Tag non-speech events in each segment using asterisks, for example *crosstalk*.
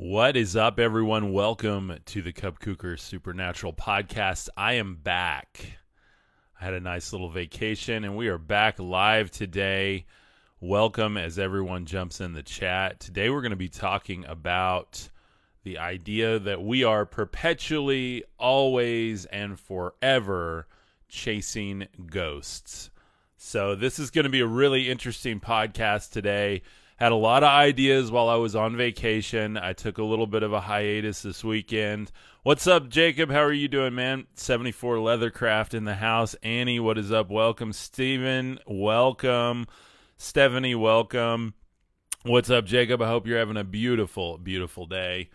What is up, everyone? Welcome to the Cub Kuker Supernatural Podcast. I am back. I had a nice little vacation, and we are back live today. Welcome as everyone jumps in the chat. Today, we're going to be talking about the idea that we are perpetually, always, and forever chasing ghosts. So, this is going to be a really interesting podcast today. Had a lot of ideas while I was on vacation. I took a little bit of a hiatus this weekend. What's up, Jacob? How are you doing, man? 74 Leathercraft in the house. Annie, what is up? Welcome. Steven, welcome. Stephanie, welcome. What's up, Jacob? I hope you're having a beautiful, beautiful day.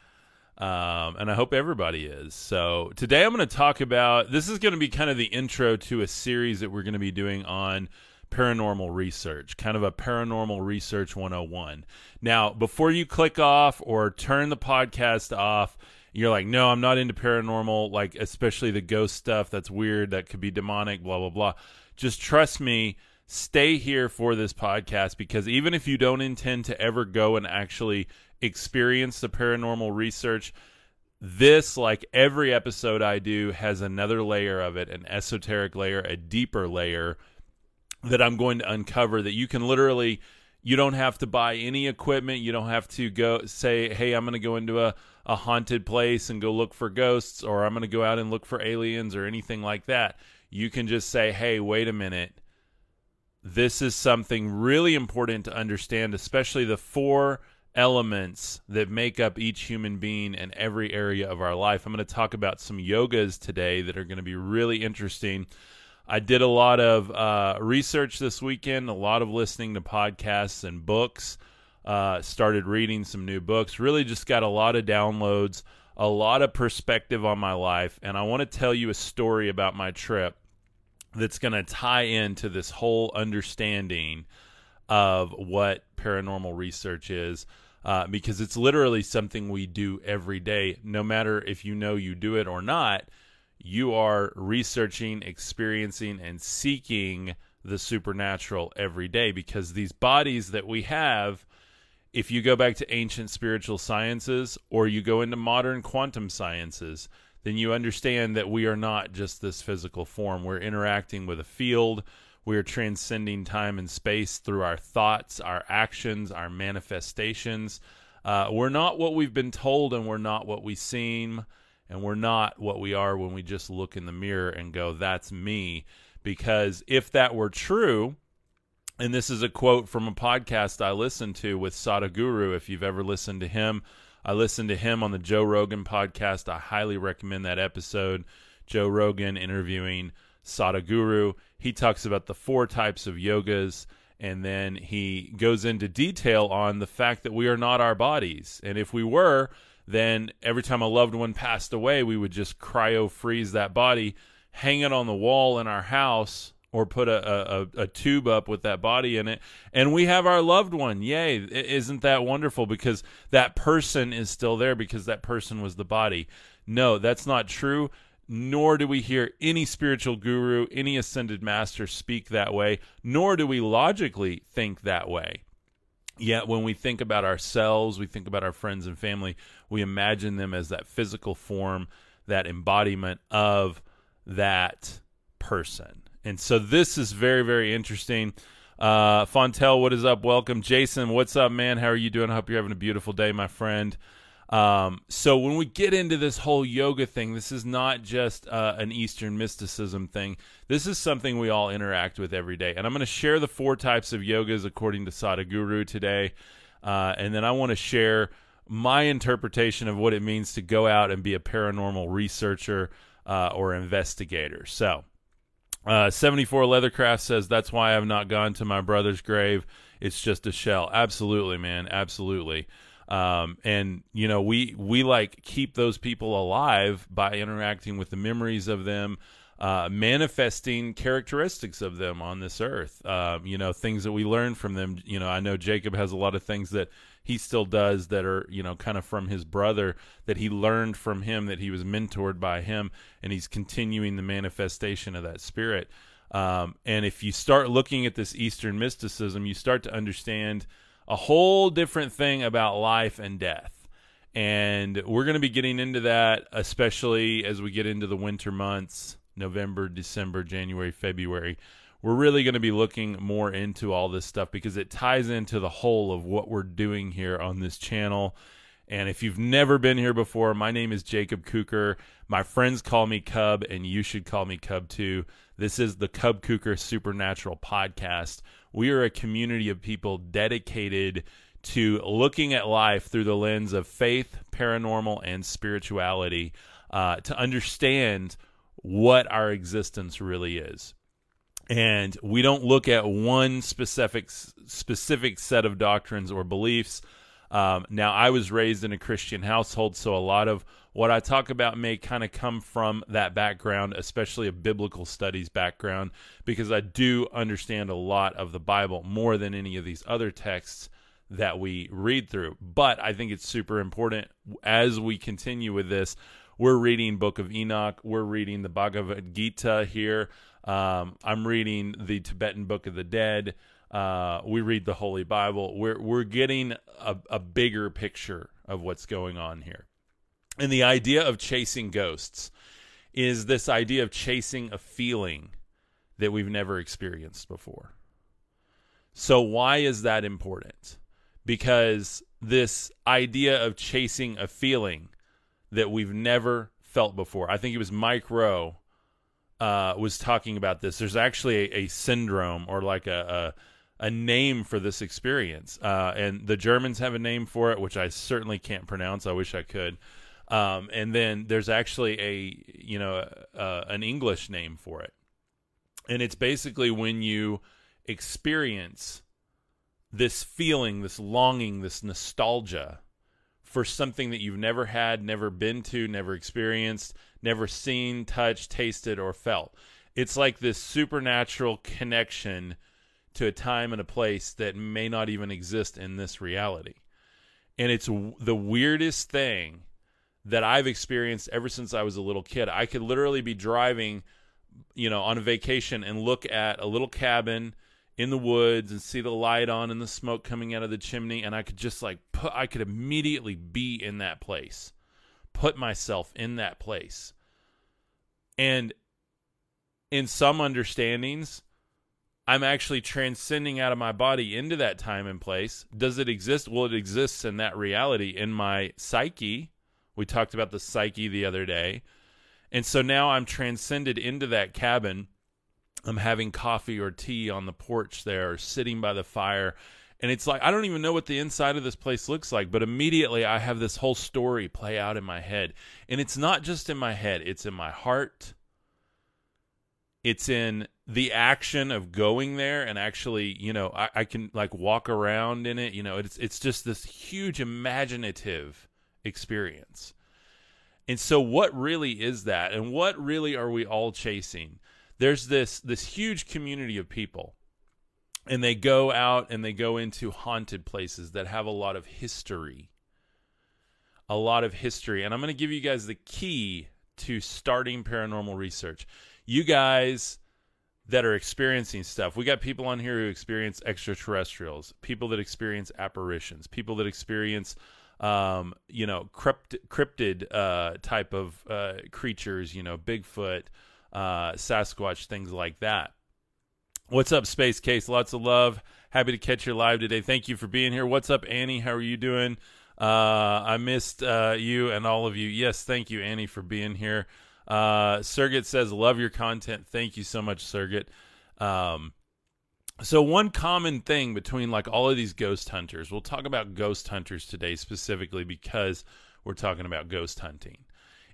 Um, and I hope everybody is. So, today I'm going to talk about this is going to be kind of the intro to a series that we're going to be doing on paranormal research, kind of a paranormal research 101. Now, before you click off or turn the podcast off, you're like, no, I'm not into paranormal, like especially the ghost stuff. That's weird. That could be demonic, blah, blah, blah. Just trust me. Stay here for this podcast because even if you don't intend to ever go and actually experience the paranormal research, this, like every episode I do, has another layer of it an esoteric layer, a deeper layer that I'm going to uncover that you can literally you don't have to buy any equipment. You don't have to go say hey i'm going to go into a, a haunted place and go look for ghosts or i'm going to go out and look for aliens or anything like that. You can just say hey wait a minute. This is something really important to understand especially the four elements that make up each human being and every area of our life. I'm going to talk about some yogas today that are going to be really interesting I did a lot of uh, research this weekend, a lot of listening to podcasts and books. Uh, started reading some new books. Really, just got a lot of downloads, a lot of perspective on my life, and I want to tell you a story about my trip that's going to tie into this whole understanding of what paranormal research is. Uh, because it's literally something we do every day, no matter if you know you do it or not you are researching, experiencing, and seeking the supernatural every day because these bodies that we have, if you go back to ancient spiritual sciences or you go into modern quantum sciences, then you understand that we are not just this physical form. We're interacting with a field. We're transcending time and space through our thoughts, our actions, our manifestations. Uh, we're not what we've been told, and we're not what we seem and we're not what we are when we just look in the mirror and go, that's me. Because if that were true, and this is a quote from a podcast I listened to with Sadhguru, if you've ever listened to him, I listened to him on the Joe Rogan podcast. I highly recommend that episode. Joe Rogan interviewing Sadhguru. He talks about the four types of yogas and then he goes into detail on the fact that we are not our bodies. And if we were, then every time a loved one passed away, we would just cryo freeze that body, hang it on the wall in our house, or put a, a, a, tube up with that body in it, and we have our loved one. Yay! Isn't that wonderful? Because that person is still there because that person was the body. No, that's not true. Nor do we hear any spiritual guru, any ascended master speak that way, nor do we logically think that way. Yet, when we think about ourselves, we think about our friends and family, we imagine them as that physical form, that embodiment of that person. And so, this is very, very interesting. Uh, Fontel, what is up? Welcome. Jason, what's up, man? How are you doing? I hope you're having a beautiful day, my friend. Um, so when we get into this whole yoga thing, this is not just uh, an Eastern mysticism thing. This is something we all interact with every day. And I'm going to share the four types of yogas according to Sadhguru today. Uh, and then I want to share my interpretation of what it means to go out and be a paranormal researcher uh, or investigator. So, uh, 74 Leathercraft says, That's why I've not gone to my brother's grave. It's just a shell. Absolutely, man. Absolutely. Um, and you know, we we like keep those people alive by interacting with the memories of them, uh, manifesting characteristics of them on this earth. Uh, you know, things that we learn from them. You know, I know Jacob has a lot of things that he still does that are you know kind of from his brother that he learned from him that he was mentored by him, and he's continuing the manifestation of that spirit. Um, and if you start looking at this Eastern mysticism, you start to understand a whole different thing about life and death. And we're going to be getting into that, especially as we get into the winter months November, December, January, February. We're really going to be looking more into all this stuff because it ties into the whole of what we're doing here on this channel. And if you've never been here before, my name is Jacob Kuker. My friends call me Cub, and you should call me Cub too. This is the Cub Kuker Supernatural Podcast. We are a community of people dedicated to looking at life through the lens of faith, paranormal, and spirituality uh, to understand what our existence really is. And we don't look at one specific specific set of doctrines or beliefs. Um, now, I was raised in a Christian household, so a lot of what I talk about may kind of come from that background, especially a biblical studies background, because I do understand a lot of the Bible more than any of these other texts that we read through. But I think it's super important as we continue with this we're reading Book of Enoch. We're reading the Bhagavad Gita here. Um, I'm reading the Tibetan Book of the Dead. Uh, we read the Holy Bible. We're we're getting a, a bigger picture of what's going on here. And the idea of chasing ghosts is this idea of chasing a feeling that we've never experienced before. So why is that important? Because this idea of chasing a feeling that we've never felt before. I think it was Mike Rowe uh, was talking about this. There's actually a, a syndrome or like a, a, a name for this experience, uh, and the Germans have a name for it, which I certainly can't pronounce. I wish I could. Um, and then there's actually a you know uh, an English name for it, and it's basically when you experience this feeling, this longing, this nostalgia for something that you've never had, never been to, never experienced, never seen, touched, tasted, or felt. It's like this supernatural connection to a time and a place that may not even exist in this reality. And it's the weirdest thing that I've experienced ever since I was a little kid. I could literally be driving, you know, on a vacation and look at a little cabin in the woods and see the light on and the smoke coming out of the chimney and I could just like put I could immediately be in that place. Put myself in that place. And in some understandings, I'm actually transcending out of my body into that time and place. Does it exist? Well, it exists in that reality in my psyche. We talked about the psyche the other day. And so now I'm transcended into that cabin I'm having coffee or tea on the porch there, or sitting by the fire. And it's like, I don't even know what the inside of this place looks like, but immediately I have this whole story play out in my head. And it's not just in my head, it's in my heart. It's in the action of going there and actually, you know, I, I can like walk around in it. You know, it's it's just this huge imaginative experience. And so what really is that? And what really are we all chasing? there's this this huge community of people and they go out and they go into haunted places that have a lot of history a lot of history and i'm going to give you guys the key to starting paranormal research you guys that are experiencing stuff we got people on here who experience extraterrestrials people that experience apparitions people that experience um, you know crypt- cryptid uh, type of uh, creatures you know bigfoot uh, Sasquatch, things like that. What's up, Space Case? Lots of love. Happy to catch you live today. Thank you for being here. What's up, Annie? How are you doing? Uh, I missed uh, you and all of you. Yes, thank you, Annie, for being here. Uh, Surrogate says, Love your content. Thank you so much, Surrogate. Um, so, one common thing between like all of these ghost hunters, we'll talk about ghost hunters today specifically because we're talking about ghost hunting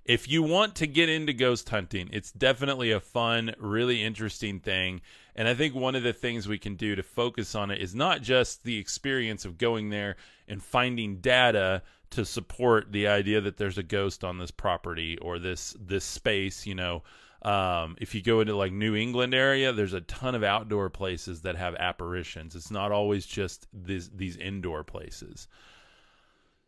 if you want to get into ghost hunting, it's definitely a fun, really interesting thing. And I think one of the things we can do to focus on it is not just the experience of going there and finding data to support the idea that there's a ghost on this property or this this space, you know. Um, if you go into like New England area, there's a ton of outdoor places that have apparitions. It's not always just these these indoor places.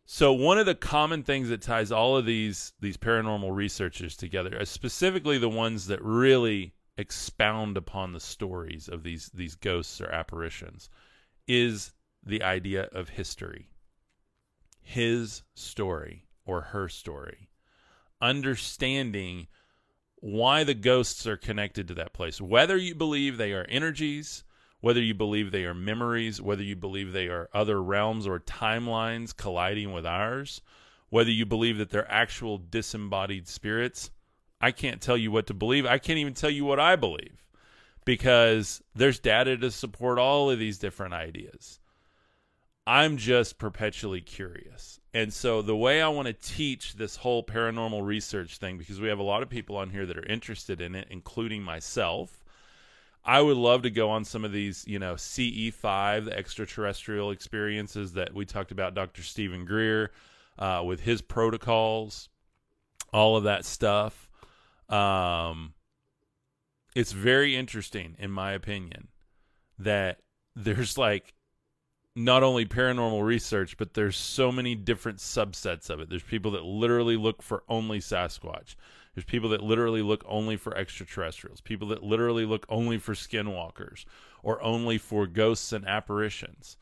So one of the common things that ties all of these these paranormal researchers together, uh, specifically the ones that really expound upon the stories of these these ghosts or apparitions, is the idea of history. His story or her story, understanding why the ghosts are connected to that place. Whether you believe they are energies, whether you believe they are memories, whether you believe they are other realms or timelines colliding with ours, whether you believe that they're actual disembodied spirits, I can't tell you what to believe. I can't even tell you what I believe because there's data to support all of these different ideas. I'm just perpetually curious. And so the way I want to teach this whole paranormal research thing, because we have a lot of people on here that are interested in it, including myself. I would love to go on some of these, you know, CE5, the extraterrestrial experiences that we talked about, Dr. Steven Greer, uh, with his protocols, all of that stuff. Um, it's very interesting, in my opinion, that *laughs* there's like not only paranormal research, but there's so many different subsets of it. There's people that literally look for only Sasquatch. There's people that literally look only for extraterrestrials. People that literally look only for skinwalkers or only for ghosts and apparitions.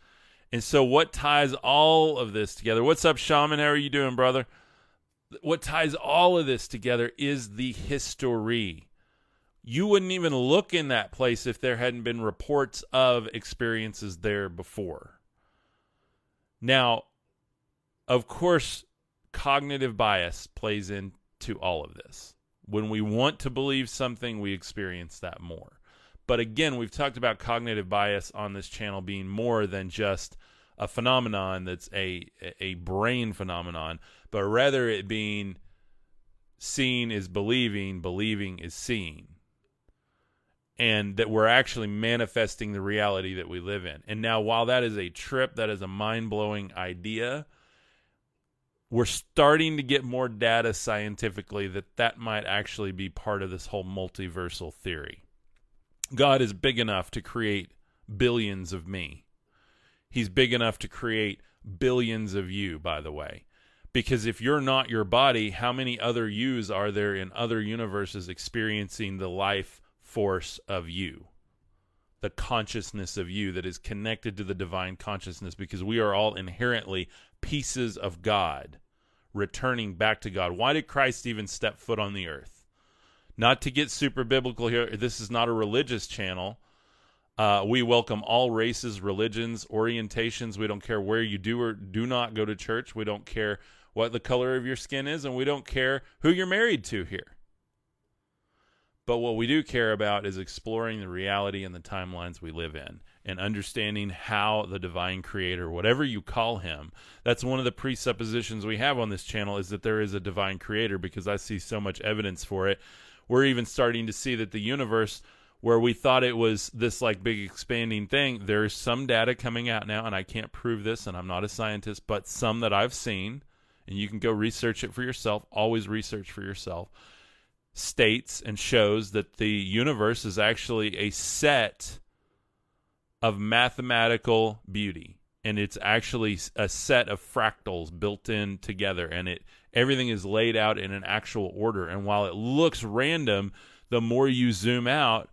And so, what ties all of this together? What's up, Shaman? How are you doing, brother? What ties all of this together is the history you wouldn't even look in that place if there hadn't been reports of experiences there before. Now, of course, cognitive bias plays into all of this. When we want to believe something, we experience that more. But again, we've talked about cognitive bias on this channel being more than just a phenomenon that's a a brain phenomenon, but rather it being seeing is believing, believing is seeing and that we're actually manifesting the reality that we live in. And now, while that is a trip, that is a mind blowing idea, we're starting to get more data scientifically that that might actually be part of this whole multiversal theory. God is big enough to create billions of me. He's big enough to create billions of you, by the way. Because if you're not your body, how many other yous are there in other universes experiencing the life force of you, the consciousness of you that is connected to the divine consciousness, because we are all inherently pieces of God returning back to God. Why did Christ even step foot on the earth? Not to get super biblical here. This is not a religious channel. Uh, we welcome all races, religions, orientations. We don't care where you do or do not go to church. We don't care what the color of your skin is, and we don't care who you're married to here. But what we do care about is exploring the reality and the timelines we live in and understanding how the divine creator, whatever you call him, that's one of the presuppositions we have on this channel is that there is a divine creator because I see so much evidence for it. We're even starting to see that the universe where we thought it was this like big expanding thing, there's some data coming out now and I can't prove this and I'm not a scientist, but some that I've seen and you can go research it for yourself, always research for yourself states and shows that the universe is actually a set of mathematical beauty. And it's actually a set of fractals built in together. And it everything is laid out in an actual order. And while it looks random the more you zoom out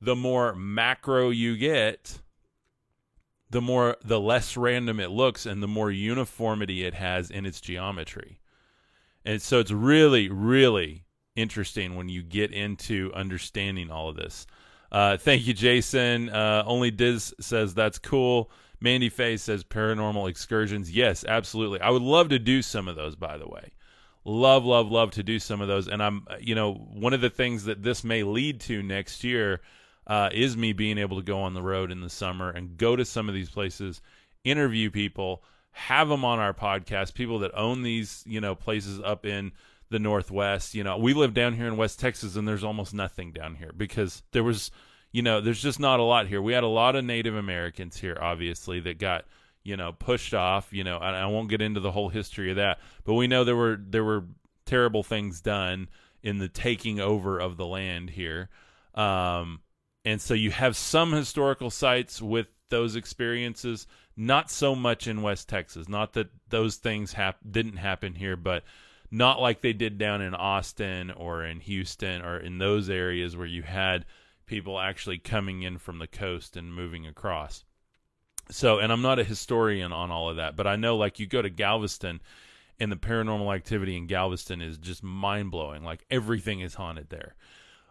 the more macro you get the more the less random it looks and the more uniformity it has in its geometry. And so it's really really interesting when you get into understanding all of this. Uh, thank you, Jason. Uh, only Diz says that's cool. Mandy Faye says paranormal excursions. Yes, absolutely. I would love to do some of those, by the way. Love, love, love to do some of those. And I'm, you know, one of the things that this may lead to next year uh, is me being able to go on the road in the summer and go to some of these places, interview people, have them on our podcast, people that own these, you know, places up in the Northwest. You know, we live down here in West Texas, and there's almost nothing down here because there was, you know, there's just not a lot here. We had a lot of Native Americans here, obviously, that got you know pushed off. You know, I won't get into the whole history of that, but we know there were there were terrible things done in the taking over of the land here. Um, and so you have some historical sites with those experiences, not so much in West Texas. Not that those things hap- didn't happen here, but not like they did down in Austin or in Houston or in those areas where you had people actually coming in from the coast and moving across. So, and I'm not a historian on all of that, but I know like you go to Galveston and the paranormal activity in Galveston is just mind blowing. Like everything is haunted there.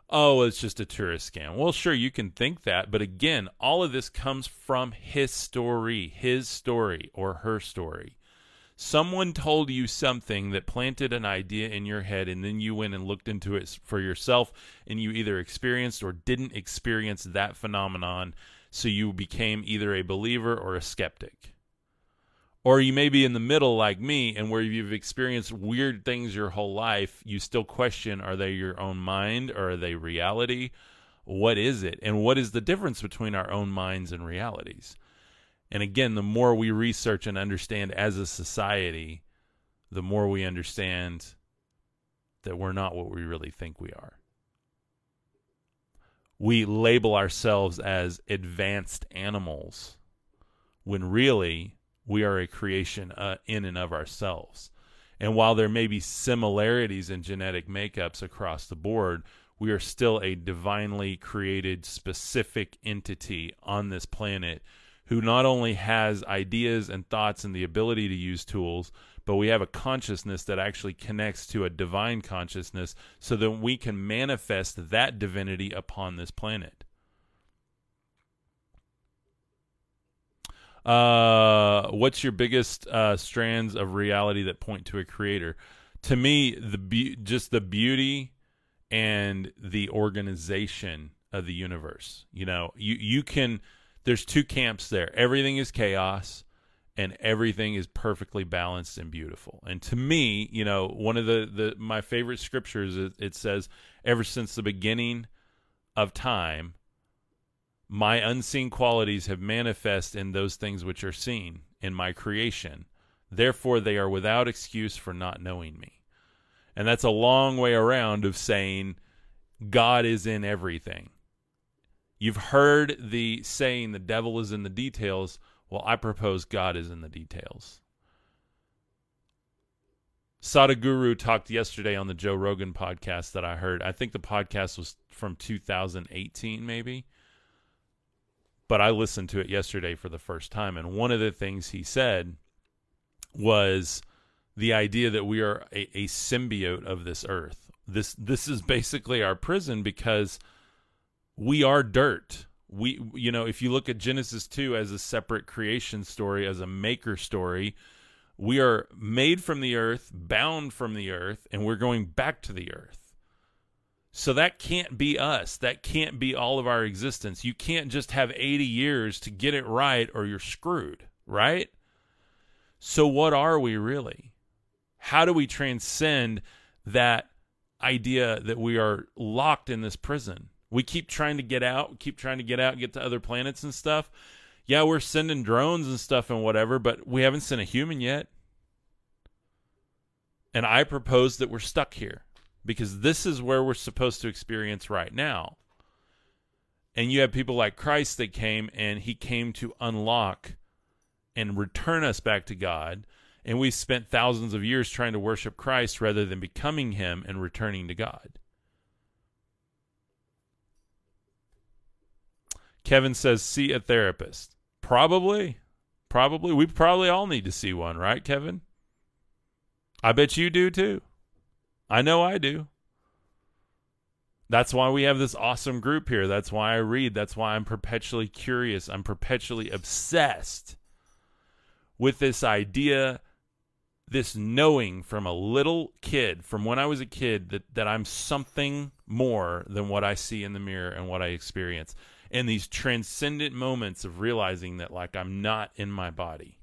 Oh, it's just a tourist scam. Well, sure, you can think that, but again, all of this comes from his story, his story, or her story. Someone told you something that planted an idea in your head, and then you went and looked into it for yourself, and you either experienced or didn't experience that phenomenon, so you became either a believer or a skeptic. Or you may be in the middle like me, and where you've experienced weird things your whole life, you still question are they your own mind or are they reality? What is it? And what is the difference between our own minds and realities? And again, the more we research and understand as a society, the more we understand that we're not what we really think we are. We label ourselves as advanced animals when really we are a creation uh, in and of ourselves. And while there may be similarities in genetic makeups across the board, we are still a divinely created specific entity on this planet who not only has ideas and thoughts and the ability to use tools, but we have a consciousness that actually connects to a divine consciousness so that we can manifest that divinity upon this planet. Uh, what's your biggest uh, strands of reality that point to a creator? To me, the be- just the beauty and the organization of the universe. You know, you you can. There's two camps there. Everything is chaos, and everything is perfectly balanced and beautiful. And to me, you know, one of the the my favorite scriptures it, it says, "Ever since the beginning of time, my unseen qualities have manifest in those things which are seen in my creation. Therefore, they are without excuse for not knowing me. And that's a long way around of saying God is in everything. You've heard the saying, the devil is in the details. Well, I propose God is in the details. Sadhguru talked yesterday on the Joe Rogan podcast that I heard. I think the podcast was from 2018, maybe but I listened to it yesterday for the first time. And one of the things he said was the idea that we are a, a symbiote of this earth. This this is basically our prison because we are dirt. We you know, if you look at Genesis 2 as a separate creation story, as a maker story, we are made from the earth, bound from the earth, and we're going back to the earth. So that can't be us. That can't be all of our existence. You can't just have 80 years to get it right or you're screwed, right? So what are we really? How do we transcend that idea that we are locked in this prison? We keep trying to get out, keep trying to get out, get to other planets and stuff. Yeah, we're sending drones and stuff and whatever, but we haven't sent a human yet. And I propose that we're stuck here because this is where we're supposed to experience right now. And you have people like Christ that came and he came to unlock and return us back to God. And we spent thousands of years trying to worship Christ rather than becoming him and returning to God. Kevin says, see a therapist. Probably. Probably. We probably all need to see one, right, Kevin? I bet you do too. I know I do. That's why we have this awesome group here. That's why I read. That's why I'm perpetually curious. I'm perpetually obsessed with this idea, this knowing from a little kid, from when I was a kid, that, that I'm something more than what I see in the mirror and what I experience. And these transcendent moments of realizing that, like, I'm not in my body.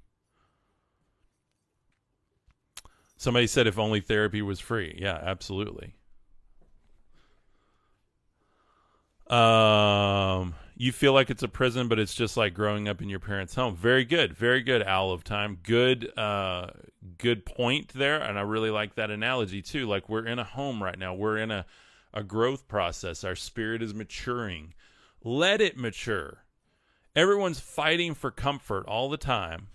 Somebody said if only therapy was free. Yeah, absolutely. Um, you feel like it's a prison, but it's just like growing up in your parents' home. Very good, very good. Owl of time, good, uh, good point there, and I really like that analogy too. Like we're in a home right now. We're in a a growth process. Our spirit is maturing. Let it mature. Everyone's fighting for comfort all the time.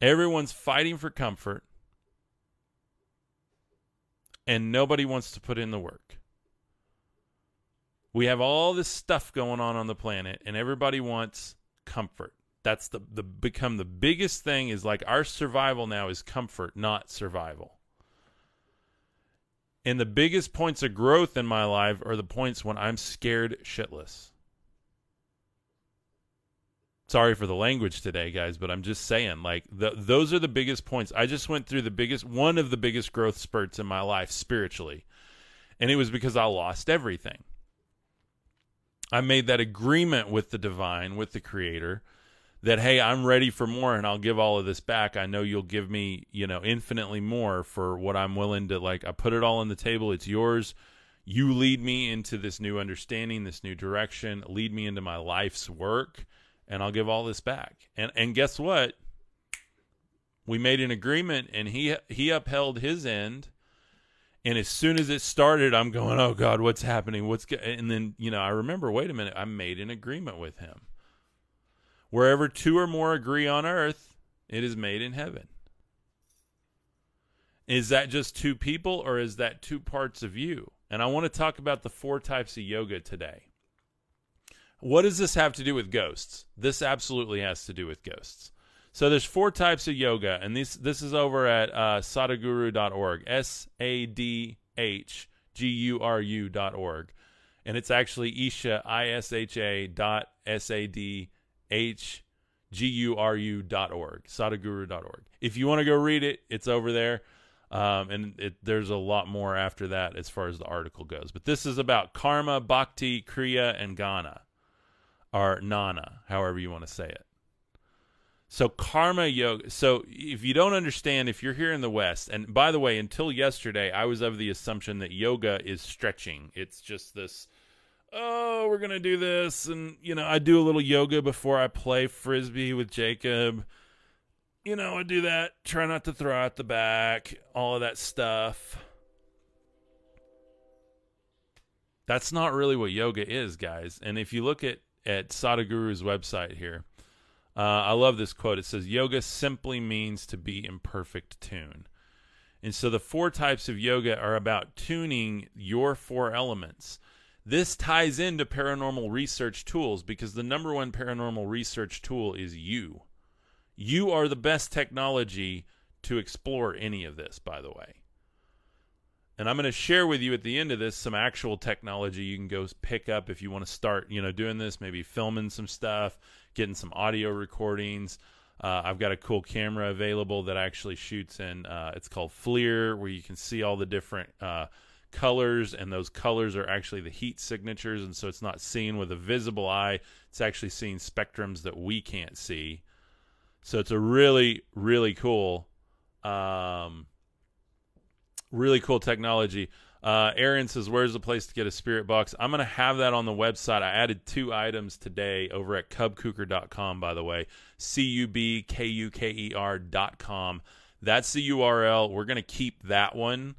Everyone's fighting for comfort and nobody wants to put in the work. We have all this stuff going on on the planet, and everybody wants comfort. That's the the become the biggest thing is like our survival now is comfort, not survival. And the biggest points of growth in my life are the points when I'm scared shitless. Sorry for the language today, guys, but I'm just saying, like, the, those are the biggest points. I just went through the biggest, one of the biggest growth spurts in my life spiritually. And it was because I lost everything. I made that agreement with the divine, with the creator, that hey i'm ready for more and i'll give all of this back. I know you'll give me you know infinitely more for what i'm willing to like i put it all on the table. It's yours. You lead me into this new understanding this new direction. Lead me into my life's work and i'll give all this back. And and guess what? We made an agreement and he he upheld his end. And as soon as it started i'm going oh god what's happening? What's go-? and then you know i remember wait a minute i made an agreement with him Wherever two or more agree on earth, it is made in heaven. Is that just two people or is that two parts of you? And I want to talk about the four types of yoga today. What does this have to do with ghosts? This absolutely has to do with ghosts. So there's four types of yoga, and this this is over at uh, sadhguru.org, S A D H G U R U dot org, and it's actually Isha I S H A dot S A D hguru.org, org. If you want to go read it, it's over there. Um, and it, there's a lot more after that as far as the article goes. But this is about karma, bhakti, kriya, and gnana, or nana, however you want to say it. So karma yoga. So if you don't understand, if you're here in the West, and by the way, until yesterday, I was of the assumption that yoga is stretching. It's just this oh, we're gonna do this, and you know, I do a little yoga before I play frisbee with Jacob. You know, I do that. Try not to throw out the back, all of that stuff. That's not really what yoga is, guys. And if you look at at Sadhguru's website here, uh, I love this quote. It says, "Yoga simply means to be in perfect tune." And so the four types of yoga are about tuning your four elements this ties into paranormal research tools because the number one paranormal research tool is you. You are the best technology to explore any of this, by the way. And I'm going to share with you at the end of this some actual technology you can go pick up if you want to start, you know, doing this, maybe filming some stuff, getting some audio recordings. Uh, I've got a cool camera available that actually shoots in. Uh, it's called FLIR, where you can see all the different uh, colors, and those colors are actually the heat signatures, and so it's not seen with a visible eye. It's actually seeing spectrums that we can't see. So it's a really, really cool, um, really cool technology. Uh, Aaron says, "Where's the place to get a spirit box?" I'm gonna have that on the website. I added two items today over at cubkuker.com. By the way, c u b k u k e r dot com. That's the URL. We're gonna keep that one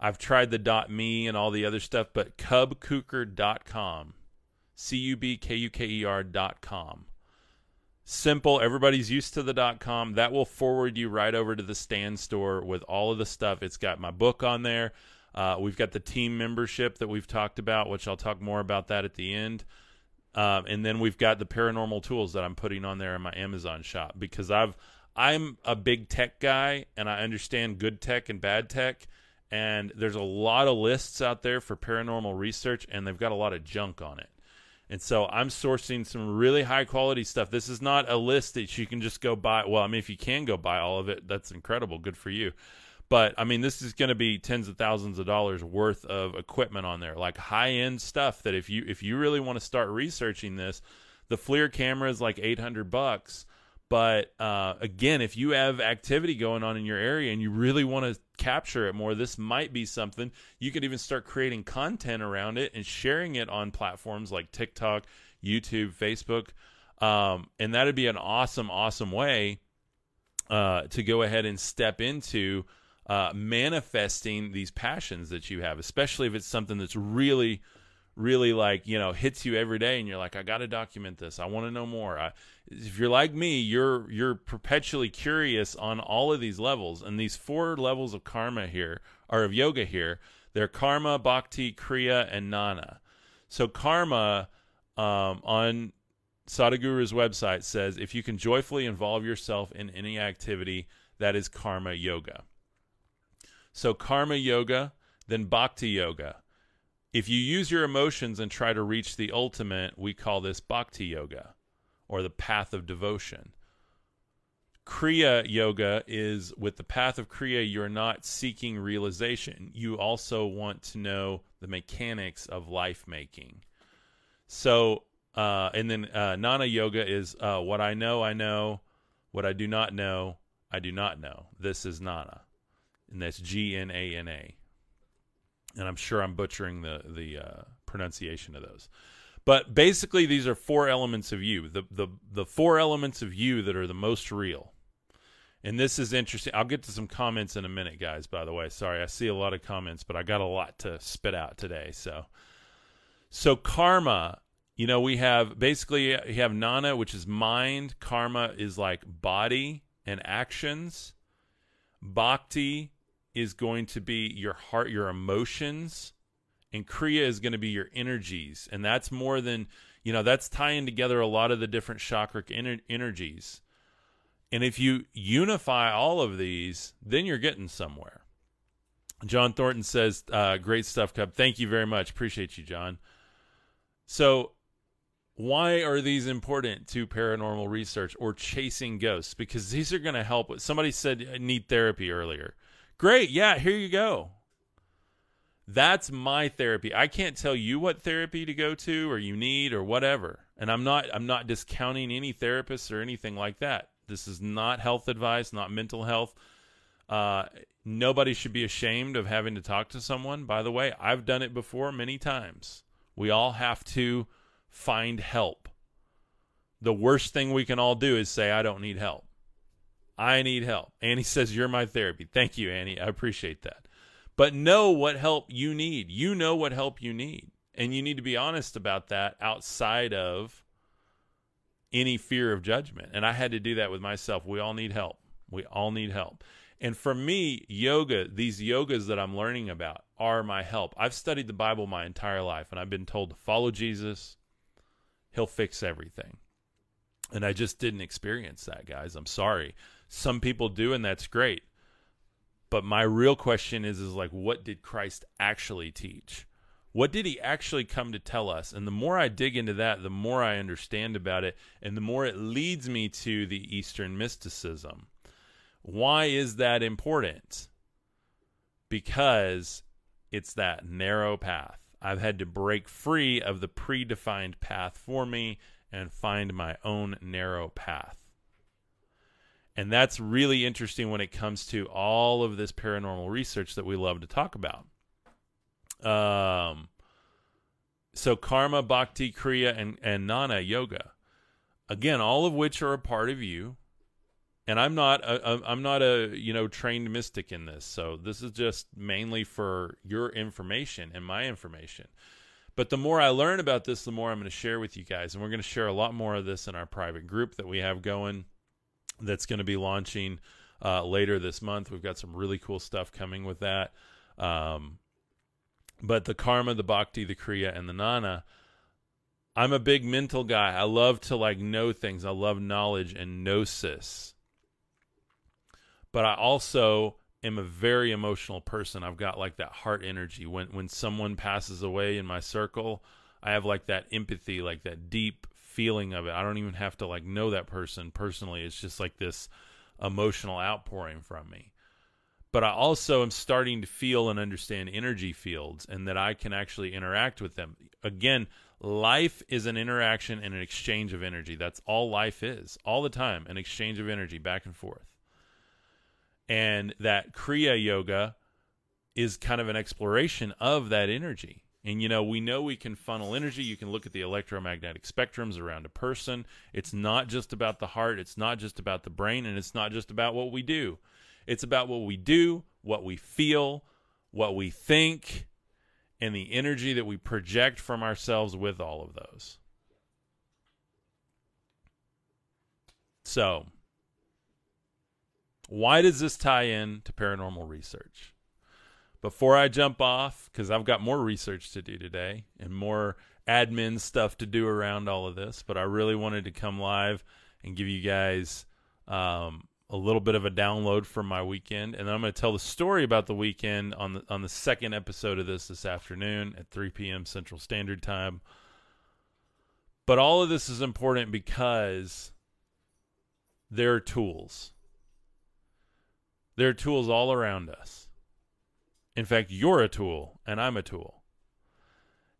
I've tried the .me and all the other stuff, but cubkuker.com, C-U-B-K-U-K-E-R dot com. Simple. Everybody's used to the .com. That will forward you right over to the Stan Store with all of the stuff. It's got my book on there. Uh, we've got the team membership that we've talked about, which I'll talk more about that at the end. Um, and then we've got the paranormal tools that I'm putting on there in my Amazon shop because I've I'm a big tech guy and I understand good tech and bad tech and there's a lot of lists out there for paranormal research and they've got a lot of junk on it. And so i'm sourcing some really high quality stuff. This is not a list that you can just go buy. Well i mean if you can go buy all of it that's incredible. Good for you. But i mean this is going to be tens of thousands of dollars worth of equipment on there like high end stuff that if you if you really want to start researching this the FLIR camera is like 800 bucks but uh, again, if you have activity going on in your area and you really want to capture it more, this might be something you could even start creating content around it and sharing it on platforms like TikTok, YouTube, Facebook. Um, and that'd be an awesome, awesome way uh, to go ahead and step into uh, manifesting these passions that you have, especially if it's something that's really really like you know hits you every day and you're like i got to document this i want to know more I, if you're like me you're you're perpetually curious on all of these levels and these four levels of karma here or of yoga here they're karma bhakti kriya and nana so karma um, on Sadhguru's website says if you can joyfully involve yourself in any activity, that is karma yoga. So, karma yoga, then bhakti yoga. If you use your emotions and try to reach the ultimate, we call this bhakti yoga or the path of devotion. Kriya yoga is with the path of Kriya, you're not seeking realization. You also want to know the mechanics of life making. So, uh, and then uh, Gnana yoga is uh, what I know, I know. What I do not know, I do not know. This is Nana. And that's G N A N A. And I'm sure I'm butchering the, the uh, pronunciation of those. But basically, these are four elements of you. The, the, the four elements of you that are the most real. And this is interesting. I'll get to some comments in a minute, guys, by the way. Sorry, I see a lot of comments, but I got a lot to spit out today. So, so karma, you know, we have basically you have nana, which is mind. Karma is like body and actions. Bhakti is going to be your heart, your emotions. And Kriya is going to be your energies. And that's more than, you know, that's tying together a lot of the different chakric ener- energies and if you unify all of these, then you're getting somewhere. John Thornton says, uh, great stuff, Cub. Thank you very much. Appreciate you, John. So, why are these important to paranormal research or chasing ghosts? Because these are going to help. Somebody said I need therapy earlier. Great. Yeah, here you go. That's my therapy. I can't tell you what therapy to go to or you need or whatever. And I'm not I'm not discounting any therapists or anything like that. This is not health advice, not mental health. Uh, nobody should be ashamed of having to talk to someone. By the way, I've done it before many times. We all have to find help. The worst thing we can all do is say, I don't need help. I need help. Annie *laughs* says, You're my therapy. Thank you, Annie. I appreciate that. But know what help you need. You know what help you need. And you need to be honest about that outside of any fear of judgment. And I had to do that with myself. We all need help. We all need help. And for me, yoga, these yogas that I'm learning about are my help. I've studied the Bible my entire life and I've been told to follow Jesus. He'll fix everything. And I just didn't experience that, guys. I'm sorry. Some people do and that's great. But my real question is is like what did Christ actually teach? What did he actually come to tell us? And the more I dig into that, the more I understand about it, and the more it leads me to the Eastern mysticism. Why is that important? Because it's that narrow path. I've had to break free of the predefined path for me and find my own narrow path. And that's really interesting when it comes to all of this paranormal research that we love to talk about. Um, so karma, bhakti, kriya, and and gnana yoga, again, all of which are a part of you. And I'm not a, I'm not a you know trained mystic in this, so this is just mainly for your information and my information. But the more I learn about this, the more I'm going to share with you guys, and we're going to share a lot more of this in our private group that we have going. That's going to be launching uh, later this month. We've got some really cool stuff coming with that. Um, but the karma, the bhakti, the kriya, and the nana. I'm a big mental guy. I love to like know things. I love knowledge and gnosis. But I also am a very emotional person. I've got like that heart energy. When when someone passes away in my circle, I have like that empathy, like that deep feeling of it. I don't even have to like know that person personally. It's just like this emotional outpouring from me but I also am starting to feel and understand energy fields and that I can actually interact with them. Again, life is an interaction and an exchange of energy. That's all life is, all the time, an exchange of energy back and forth. And that Kriya Yoga is kind of an exploration of that energy. And you know, we know we can funnel energy. You can look at the electromagnetic spectrums around a person. It's not just about the heart, it's not just about the brain, and it's not just about what we do. It's about what we do, what we feel, what we think, and the energy that we project from ourselves with all of those. So, why does this tie in to paranormal research? Before I jump off, because I've got more research to do today and more admin stuff to do around all of this, but I really wanted to come live and give you guys um, a little bit of a download from my weekend, and then I'm going to tell the story about the weekend on the on the second episode of this this afternoon at 3 p.m. Central Standard Time. But all of this is important because there are tools. There are tools all around us. In fact, you're a tool and I'm a tool.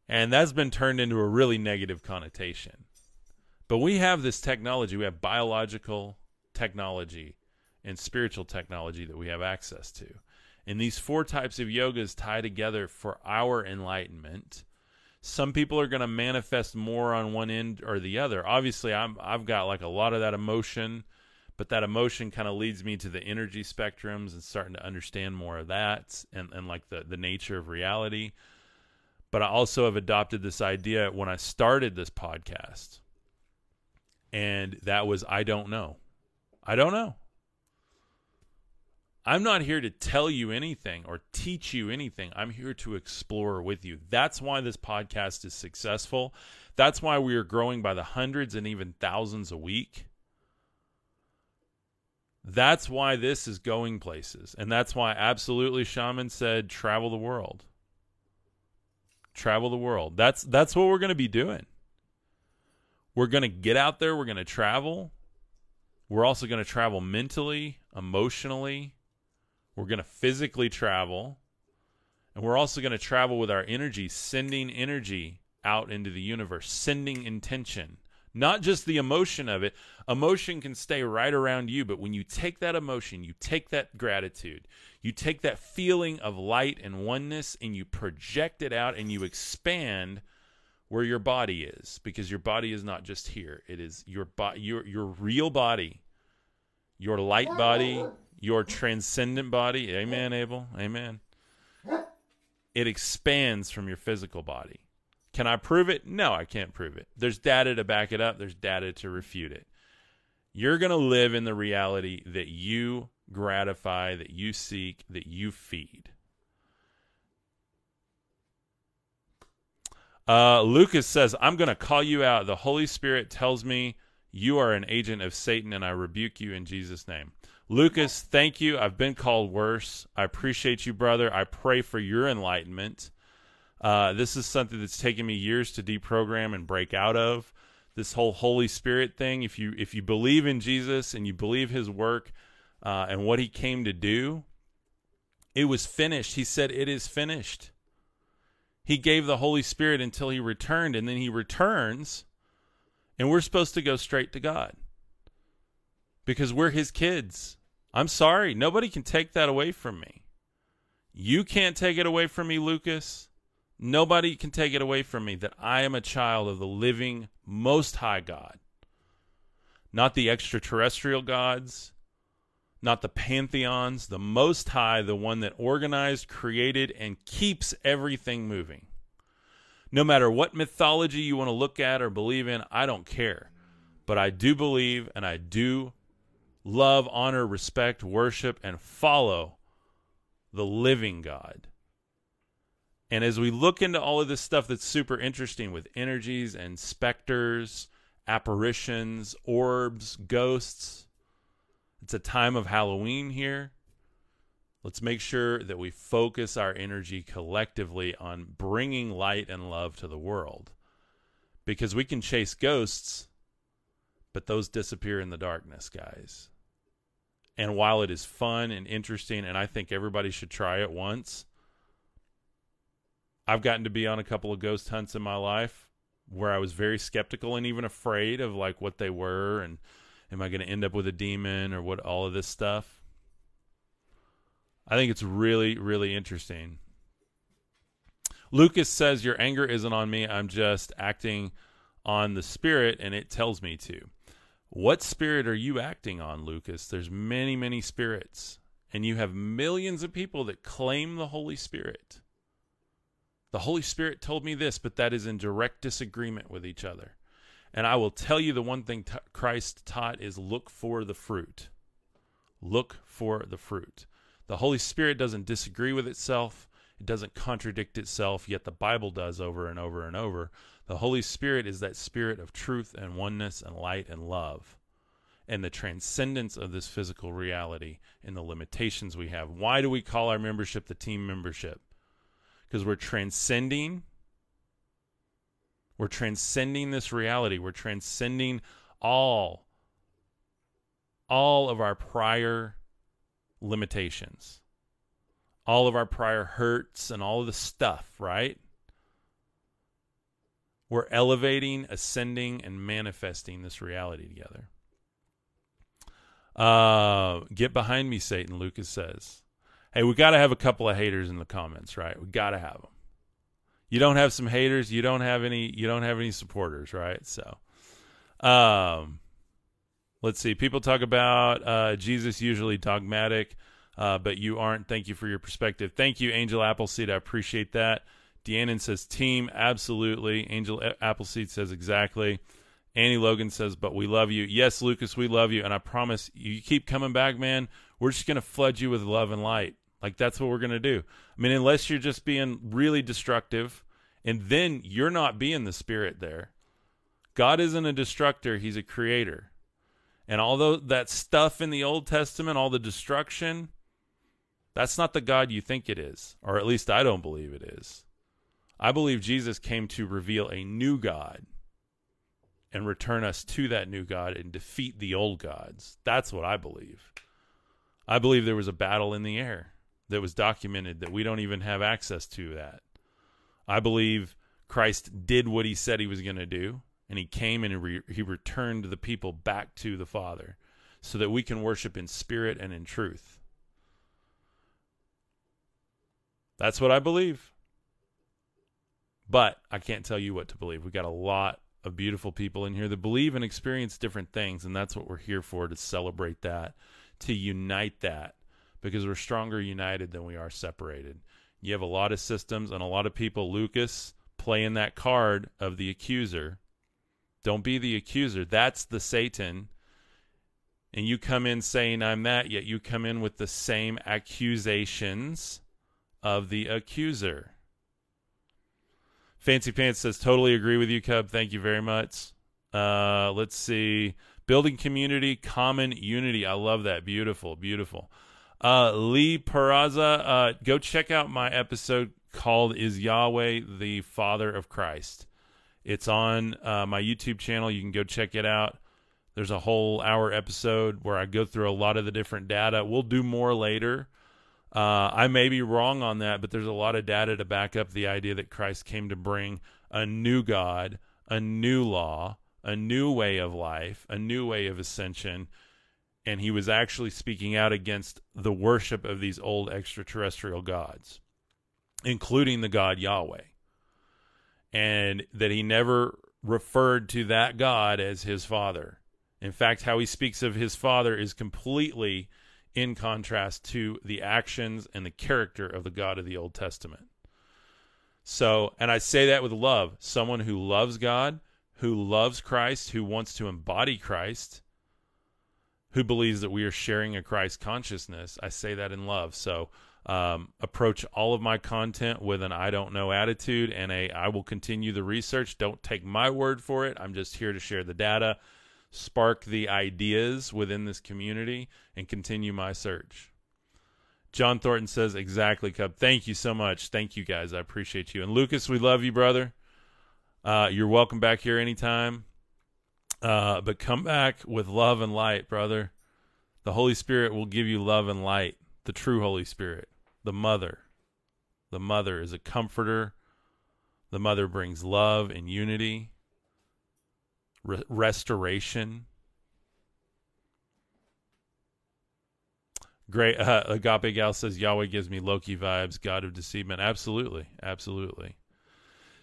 And that's been turned into a really negative connotation. But we have this technology, we have biological technology and spiritual technology that we have access to. And these four types of yogas tie together for our enlightenment. Some people are going to manifest more on one end or the other. Obviously, I'm I've got like a lot of that emotion, but that emotion kind of leads me to the energy spectrums and starting to understand more of that and, and like the, the nature of reality. But I also have adopted this idea when I started this podcast. And that was I don't know. I don't know. I'm not here to tell you anything or teach you anything. I'm here to explore with you. That's why this podcast is successful. That's why we are growing by the hundreds and even thousands a week. That's why this is going places. And that's why absolutely shaman said travel the world. Travel the world. That's that's what we're going to be doing. We're going to get out there, we're going to travel. We're also going to travel mentally, emotionally, we're going to physically travel. And we're also going to travel with our energy, sending energy out into the universe, sending intention, not just the emotion of it. Emotion can stay right around you, but when you take that emotion, you take that gratitude, you take that feeling of light and oneness, and you project it out and you expand where your body is because your body is not just here it is your bo- your your real body your light body your transcendent body. Amen, Abel. Amen. It expands from your physical body. Can I prove it? No, I can't prove it. There's data to back it up, there's data to refute it. You're going to live in the reality that you gratify, that you seek, that you feed. Uh, Lucas says, I'm going to call you out. The Holy Spirit tells me you are an agent of Satan, and I rebuke you in Jesus' name. Lucas, thank you. I've been called worse. I appreciate you, brother. I pray for your enlightenment. Uh, this is something that's taken me years to deprogram and break out of. This whole Holy Spirit thing. If you if you believe in Jesus and you believe His work uh, and what He came to do, it was finished. He said, "It is finished." He gave the Holy Spirit until He returned, and then He returns, and we're supposed to go straight to God because we're His kids I'm sorry. Nobody can take that away from me. You can't take it away from me, Lucas. Nobody can take it away from me that I am a child of the living, most high God. Not the extraterrestrial gods, not the pantheons, the most high, the one that organized, created, and keeps everything moving. No matter what mythology you want to look at or believe in, I don't care. But I do believe and I do love, honor, respect, worship, and follow the living God. And as we look into all of this stuff that's super interesting with energies and specters, apparitions, orbs, ghosts, it's a time of Halloween here. Let's make sure that we focus our energy collectively on bringing light and love to the world. Because we can chase ghosts, but those disappear in the darkness, guys. And while it is fun and interesting, and I think everybody should try it once, I've gotten to be on a couple of ghost hunts in my life where I was very skeptical and even afraid of like what they were and am I going to end up with a demon or what all of this stuff. I think it's really, really interesting. Lucas says, Your anger isn't on me. I'm just acting on the spirit, and it tells me to. What spirit are you acting on, Lucas? There's many, many spirits, and you have millions of people that claim the Holy Spirit. The Holy Spirit told me this, but that is in direct disagreement with each other. And I will tell you the one thing t- Christ taught is look for the fruit. Look for the fruit. The Holy Spirit doesn't disagree with itself, It doesn't contradict itself, yet the Bible does over and over and over. The Holy Spirit is that spirit of truth and oneness and light and love and the transcendence of this physical reality and the limitations we have. Why do we call our membership the team membership? Because we're transcending we're transcending this reality. We're transcending all all of our prior limitations. All of our prior hurts and all of the stuff, right? We're elevating, ascending, and manifesting this reality together. Uh, get behind me, Satan, Lucas says. Hey, we got to have a couple of haters in the comments, right? We got to have them. You don't have some haters, you don't have any you don't have any supporters, right? So um let's see. People talk about uh Jesus usually dogmatic, uh, but you aren't. Thank you for your perspective. Thank you, Angel Appleseed. I appreciate that. Deannon says team, absolutely. Angel Appleseed says exactly. Annie Logan says, but we love you. Yes, Lucas, we love you. And I promise you keep coming back, man. We're just going to flood you with love and light. Like, that's what we're going to do. I mean, unless you're just being really destructive, and then you're not being the spirit there. God isn't a destructor, He's a creator. And although that stuff in the Old Testament, all the destruction, that's not the God you think it is. Or at least I don't believe it is. I believe Jesus came to reveal a new God and return us to that new God and defeat the old gods. That's what I believe. I believe there was a battle in the air that was documented that we don't even have access to that. I believe Christ did what he said he was going to do and he came and he, re- he returned the people back to the Father so that we can worship in spirit and in truth. That's what I believe. But I can't tell you what to believe. We've got a lot of beautiful people in here that believe and experience different things. And that's what we're here for to celebrate that, to unite that, because we're stronger united than we are separated. You have a lot of systems and a lot of people, Lucas, playing that card of the accuser. Don't be the accuser. That's the Satan. And you come in saying, I'm that, yet you come in with the same accusations of the accuser. Fancy Pants says, totally agree with you, Cub. Thank you very much. Uh, let's see. Building community, common unity. I love that. Beautiful, beautiful. Uh, Lee Peraza, uh, go check out my episode called Is Yahweh the Father of Christ? It's on uh, my YouTube channel. You can go check it out. There's a whole hour episode where I go through a lot of the different data. We'll do more later. Uh, I may be wrong on that, but there's a lot of data to back up the idea that Christ came to bring a new God, a new law, a new way of life, a new way of ascension. And he was actually speaking out against the worship of these old extraterrestrial gods, including the God Yahweh. And that he never referred to that God as his father. In fact, how he speaks of his father is completely in contrast to the actions and the character of the God of the Old Testament. So, and I say that with love. Someone who loves God, who loves Christ, who wants to embody Christ, who believes that we are sharing a Christ consciousness, I say that in love. So, um, approach all of my content with an I don't know attitude and a I will continue the research. Don't take my word for it. I'm just here to share the data spark the ideas within this community and continue my search. John Thornton says, exactly, Cub. Thank you so much. Thank you, guys. I appreciate you. And Lucas, we love you, brother. Uh, you're welcome back here anytime. Uh, but come back with love and light, brother. The Holy Spirit will give you love and light. The true Holy Spirit, the Mother. The Mother is a comforter. The Mother brings love and unity re- restoration. Great. Uh, Agape Gal says Yahweh gives me Loki vibes, God of deceivement. Absolutely. Absolutely.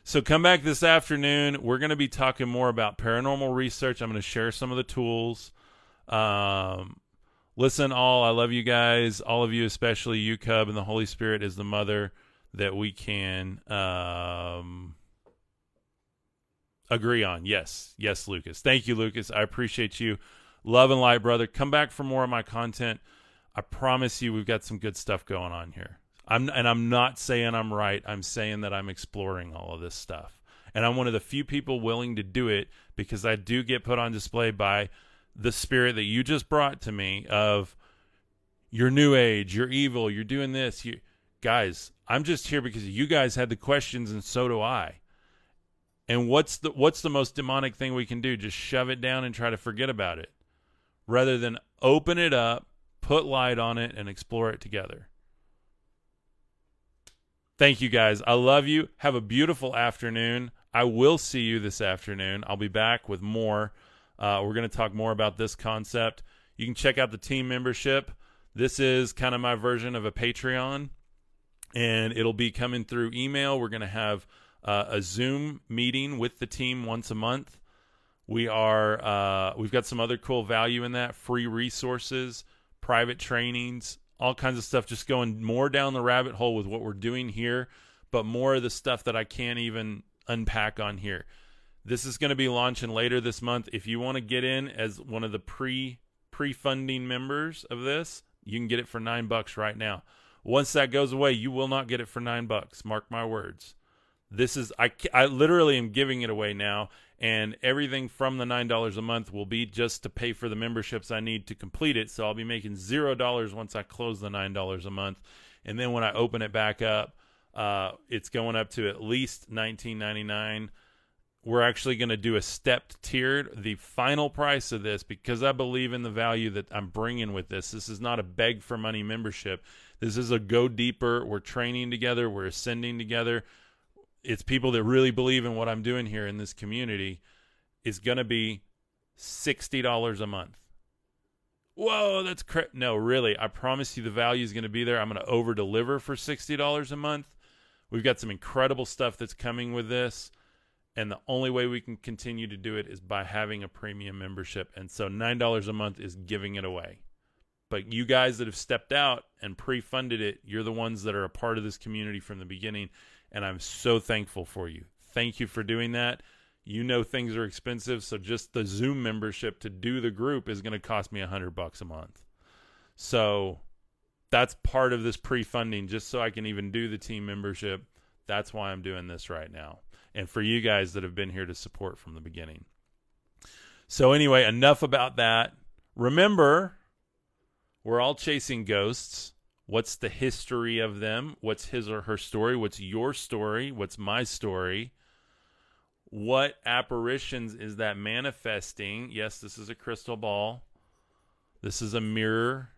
So come back this afternoon. We're going to be talking more about paranormal research. I'm going to share some of the tools. Um, listen, all. I love you guys. All of you, especially you, Cub, and the Holy Spirit is the mother that we can. Um, agree on. Yes. Yes, Lucas. Thank you, Lucas. I appreciate you. Love and light, brother. Come back for more of my content. I promise you, we've got some good stuff going on here. I'm and I'm not saying I'm right. I'm saying that I'm exploring all of this stuff. And I'm one of the few people willing to do it because I do get put on display by the spirit that you just brought to me of you're new age, you're evil, you're doing this. You guys, I'm just here because you guys had the questions and so do I. And what's the what's the most demonic thing we can do? Just shove it down and try to forget about it. Rather than open it up, put light on it and explore it together. Thank you guys. I love you. Have a beautiful afternoon. I will see you this afternoon. I'll be back with more. Uh, we're going to talk more about this concept. You can check out the team membership. This is kind of my version of a Patreon, and it'll be coming through email. We're going to have uh, a Zoom meeting with the team once a month. We are uh, we've got some other cool value in that: free resources, private trainings, all kinds of stuff. Just going more down the rabbit hole with what we're doing here, but more of the stuff that I can't even unpack on here. This is going to be launching later this month. If you want to get in as one of the pre pre funding members of this, you can get it for nine bucks right now. Once that goes away, you will not get it for nine bucks. Mark my words. This is I I literally am giving it away now, and everything from the nine dollars a month will be just to pay for the memberships I need to complete it. So I'll be making zero dollars once I close the nine dollars a month, and then when I open it back up, uh, it's going up to at least nineteen ninety nine we're actually going to do a stepped tiered. The final price of this because i believe in the value that i'm bringing with this this is not a beg for money membership. This is a go deeper. We're training together. We're ascending together it's people that really believe in what i'm doing here in this community is going to be $60 a month. Whoa that's cra- no really i promise you the value is going to be there. I'm going to over deliver for $60 a month. We've got some incredible stuff that's coming with this and the only way we can continue to do it is by having a premium membership and so $9 a month is giving it away. But you guys that have stepped out and pre-funded it you're the ones that are a part of this community from the beginning and i'm so thankful for you thank you for doing that you know things are expensive so just the zoom membership to do the group is going to cost me a hundred bucks a month so that's part of this pre-funding just so i can even do the team membership that's why i'm doing this right now and for you guys that have been here to support from the beginning. So, anyway, enough about that. Remember, we're all chasing ghosts. What's the history of them? What's his or her story? What's your story? What's my story? What apparitions is that manifesting? Yes, this is a crystal ball. This is a mirror.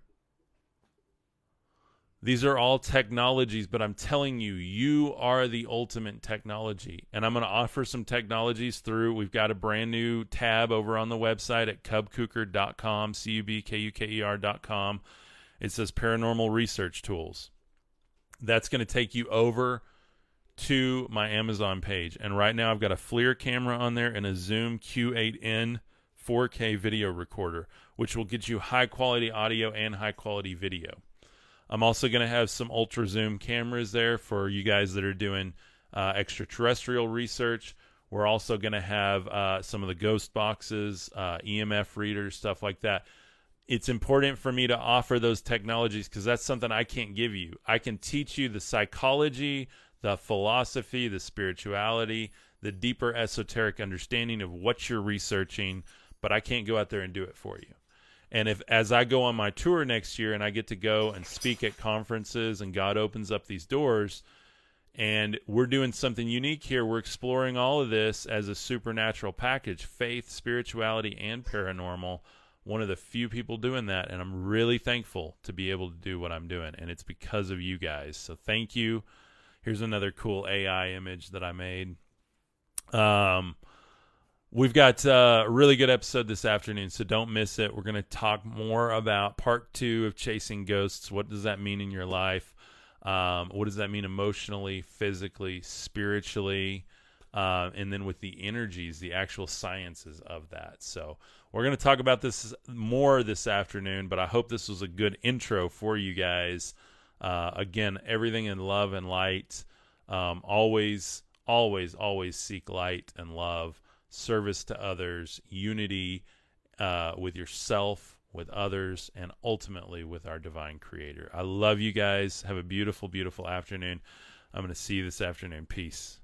These are all technologies, but I'm telling you, you are the ultimate technology. And I'm going to offer some technologies through. We've got a brand new tab over on the website at cubkuker.com, C It says paranormal research tools. That's going to take you over to my Amazon page. And right now, I've got a FLIR camera on there and a Zoom Q8N 4K video recorder, which will get you high quality audio and high quality video. I'm also going to have some ultra zoom cameras there for you guys that are doing uh, extraterrestrial research. We're also going to have uh, some of the ghost boxes, uh, EMF readers, stuff like that. It's important for me to offer those technologies because that's something I can't give you. I can teach you the psychology, the philosophy, the spirituality, the deeper esoteric understanding of what you're researching, but I can't go out there and do it for you. And if as I go on my tour next year and I get to go and speak at conferences and God opens up these doors and we're doing something unique here, we're exploring all of this as a supernatural package, faith, spirituality and paranormal. One of the few people doing that and I'm really thankful to be able to do what I'm doing and it's because of you guys. So thank you. Here's another cool AI image that I made. Um We've got uh, a really good episode this afternoon, so don't miss it. We're going to talk more about part two of Chasing Ghosts. What does that mean in your life? Um, what does that mean emotionally, physically, spiritually? Uh, and then with the energies, the actual sciences of that. So we're going to talk about this more this afternoon, but I hope this was a good intro for you guys. Uh, again, everything in love and light. Um, always, always, always seek light and love service to others, unity uh, with yourself, with others, and ultimately with our divine creator. I love you guys. Have a beautiful, beautiful afternoon. I'm going to see you this afternoon. Peace.